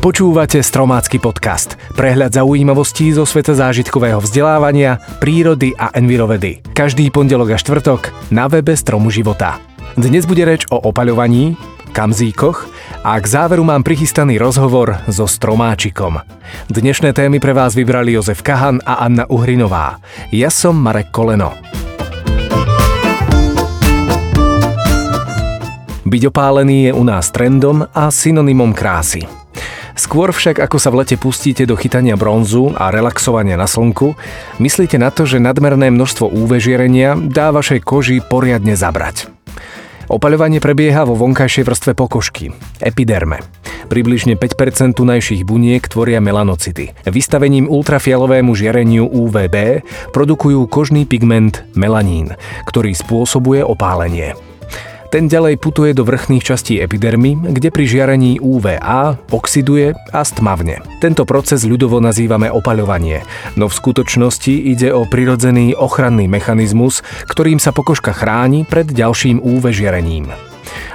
Počúvate Stromácky podcast. Prehľad zaujímavostí zo sveta zážitkového vzdelávania, prírody a envirovedy. Každý pondelok a štvrtok na webe Stromu života. Dnes bude reč o opaľovaní, kamzíkoch a k záveru mám prichystaný rozhovor so Stromáčikom. Dnešné témy pre vás vybrali Jozef Kahan a Anna Uhrinová. Ja som Marek Koleno. Byť opálený je u nás trendom a synonymom krásy. Skôr však, ako sa v lete pustíte do chytania bronzu a relaxovania na slnku, myslíte na to, že nadmerné množstvo UV žiarenia dá vašej koži poriadne zabrať. Opaľovanie prebieha vo vonkajšej vrstve pokožky, epiderme. Približne 5% tunajších buniek tvoria melanocity. Vystavením ultrafialovému žiareniu UVB produkujú kožný pigment melanín, ktorý spôsobuje opálenie. Ten ďalej putuje do vrchných častí epidermy, kde pri žiarení UVA oxiduje a stmavne. Tento proces ľudovo nazývame opaľovanie, no v skutočnosti ide o prirodzený ochranný mechanizmus, ktorým sa pokožka chráni pred ďalším UV žiarením.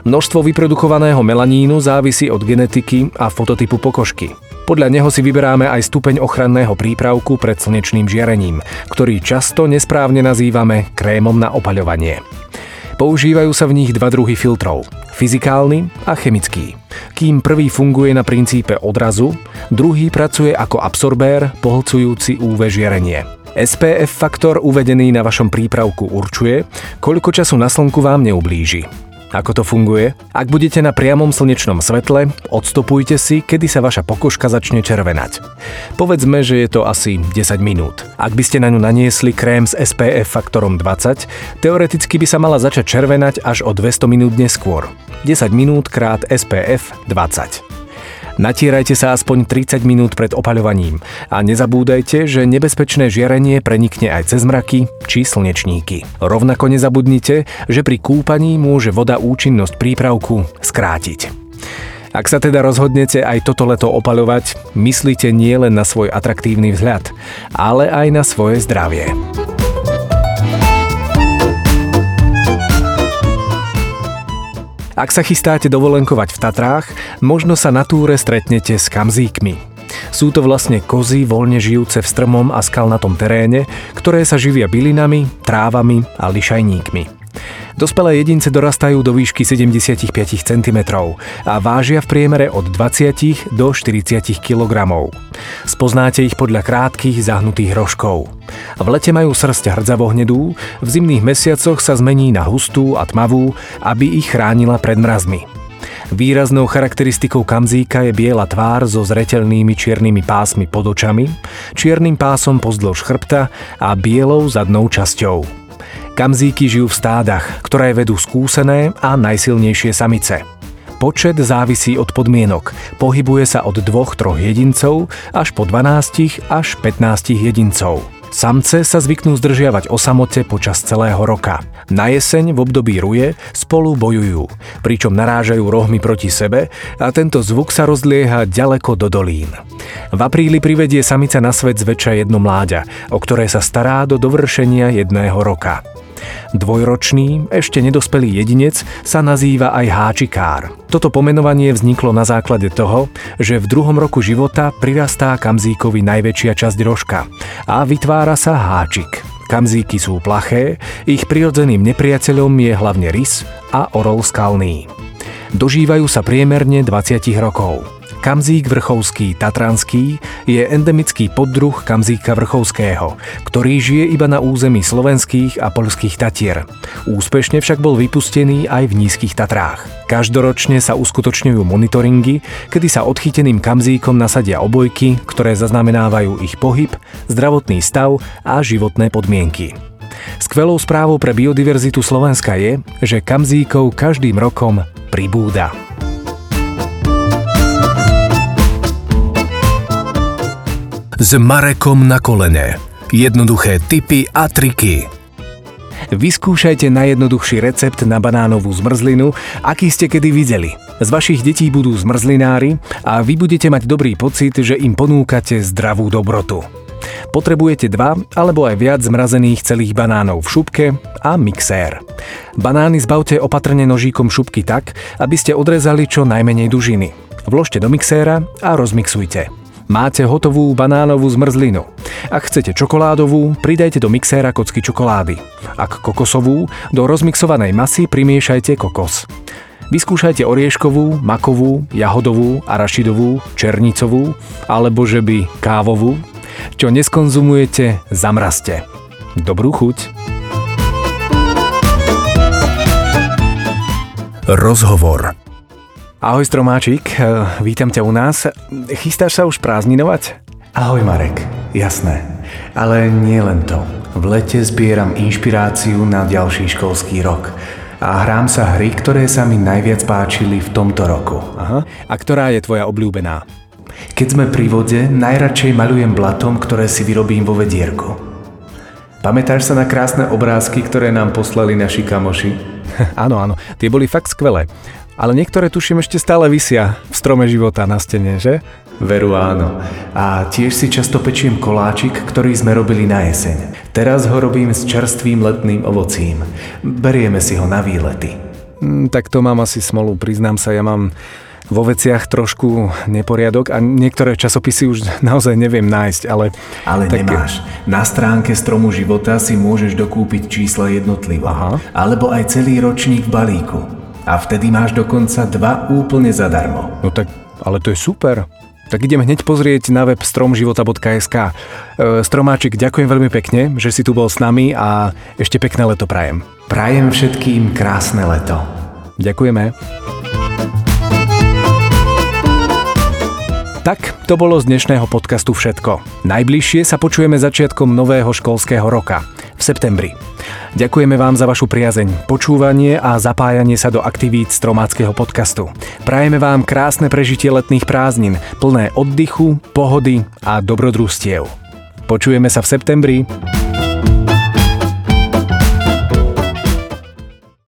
Množstvo vyprodukovaného melanínu závisí od genetiky a fototypu pokožky. Podľa neho si vyberáme aj stupeň ochranného prípravku pred slnečným žiarením, ktorý často nesprávne nazývame krémom na opaľovanie. Používajú sa v nich dva druhy filtrov, fyzikálny a chemický. Kým prvý funguje na princípe odrazu, druhý pracuje ako absorbér pohlcujúci UV žiarenie. SPF faktor uvedený na vašom prípravku určuje, koľko času na slnku vám neublíži. Ako to funguje? Ak budete na priamom slnečnom svetle, odstopujte si, kedy sa vaša pokožka začne červenať. Povedzme, že je to asi 10 minút. Ak by ste na ňu naniesli krém s SPF faktorom 20, teoreticky by sa mala začať červenať až o 200 minút neskôr. 10 minút krát SPF 20. Natierajte sa aspoň 30 minút pred opaľovaním a nezabúdajte, že nebezpečné žiarenie prenikne aj cez mraky či slnečníky. Rovnako nezabudnite, že pri kúpaní môže voda účinnosť prípravku skrátiť. Ak sa teda rozhodnete aj toto leto opaľovať, myslite nie len na svoj atraktívny vzhľad, ale aj na svoje zdravie. Ak sa chystáte dovolenkovať v Tatrách, možno sa na túre stretnete s kamzíkmi. Sú to vlastne kozy voľne žijúce v strmom a skalnatom teréne, ktoré sa živia bylinami, trávami a lišajníkmi. Dospelé jedince dorastajú do výšky 75 cm a vážia v priemere od 20 do 40 kg. Spoznáte ich podľa krátkých zahnutých rožkov. V lete majú srst hrdzavo-hnedú, v zimných mesiacoch sa zmení na hustú a tmavú, aby ich chránila pred mrazmi. Výraznou charakteristikou kamzíka je biela tvár so zretelnými čiernymi pásmi pod očami, čiernym pásom pozdĺž chrbta a bielou zadnou časťou. Kamzíky žijú v stádach, ktoré vedú skúsené a najsilnejšie samice. Počet závisí od podmienok. Pohybuje sa od 2-3 jedincov až po 12 až 15 jedincov. Samce sa zvyknú zdržiavať o samote počas celého roka. Na jeseň v období ruje spolu bojujú, pričom narážajú rohmi proti sebe a tento zvuk sa rozlieha ďaleko do dolín. V apríli privedie samica na svet zväčša jedno mláďa, o ktoré sa stará do dovršenia jedného roka. Dvojročný, ešte nedospelý jedinec sa nazýva aj háčikár. Toto pomenovanie vzniklo na základe toho, že v druhom roku života prirastá kamzíkovi najväčšia časť rožka a vytvára sa háčik. Kamzíky sú plaché, ich prirodzeným nepriateľom je hlavne rys a orol skalný. Dožívajú sa priemerne 20 rokov. Kamzík vrchovský tatranský je endemický poddruh kamzíka vrchovského, ktorý žije iba na území slovenských a poľských Tatier. Úspešne však bol vypustený aj v nízkych Tatrách. Každoročne sa uskutočňujú monitoringy, kedy sa odchyteným kamzíkom nasadia obojky, ktoré zaznamenávajú ich pohyb, zdravotný stav a životné podmienky. Skvelou správou pre biodiverzitu Slovenska je, že kamzíkov každým rokom pribúda. S Marekom na kolene. Jednoduché tipy a triky. Vyskúšajte najjednoduchší recept na banánovú zmrzlinu, aký ste kedy videli. Z vašich detí budú zmrzlinári a vy budete mať dobrý pocit, že im ponúkate zdravú dobrotu. Potrebujete dva alebo aj viac zmrazených celých banánov v šupke a mixér. Banány zbavte opatrne nožíkom šupky tak, aby ste odrezali čo najmenej dužiny. Vložte do mixéra a rozmixujte. Máte hotovú banánovú zmrzlinu. Ak chcete čokoládovú, pridajte do mixéra kocky čokolády. Ak kokosovú, do rozmixovanej masy primiešajte kokos. Vyskúšajte orieškovú, makovú, jahodovú, arašidovú, černicovú alebo že by kávovú. Čo neskonzumujete, zamrazte. Dobrú chuť. Rozhovor. Ahoj Stromáčik, eh, vítam ťa u nás. Chystáš sa už prázdninovať? Ahoj Marek, jasné. Ale nie len to. V lete zbieram inšpiráciu na ďalší školský rok a hrám sa hry, ktoré sa mi najviac páčili v tomto roku. Aha. A ktorá je tvoja obľúbená? Keď sme pri vode, najradšej malujem blatom, ktoré si vyrobím vo vedierku. Pamätáš sa na krásne obrázky, ktoré nám poslali naši kamoši? áno, áno, tie boli fakt skvelé. Ale niektoré tuším ešte stále vysia v strome života na stene, že? Veru áno. A tiež si často pečiem koláčik, ktorý sme robili na jeseň. Teraz ho robím s čerstvým letným ovocím. Berieme si ho na výlety. Mm, tak to mám asi smolu, priznám sa, ja mám vo veciach trošku neporiadok a niektoré časopisy už naozaj neviem nájsť, ale... Ale tak... nemáš. Na stránke Stromu života si môžeš dokúpiť čísla jednotlivo. Aha. Alebo aj celý ročník v balíku. A vtedy máš dokonca dva úplne zadarmo. No tak, ale to je super. Tak idem hneď pozrieť na web stromživota.sk. E, Stromáčik, ďakujem veľmi pekne, že si tu bol s nami a ešte pekné leto prajem. Prajem všetkým krásne leto. Ďakujeme. Tak, to bolo z dnešného podcastu všetko. Najbližšie sa počujeme začiatkom nového školského roka, v septembri. Ďakujeme vám za vašu priazeň, počúvanie a zapájanie sa do aktivít Stromáckého podcastu. Prajeme vám krásne prežitie letných prázdnin, plné oddychu, pohody a dobrodružstiev. Počujeme sa v septembri.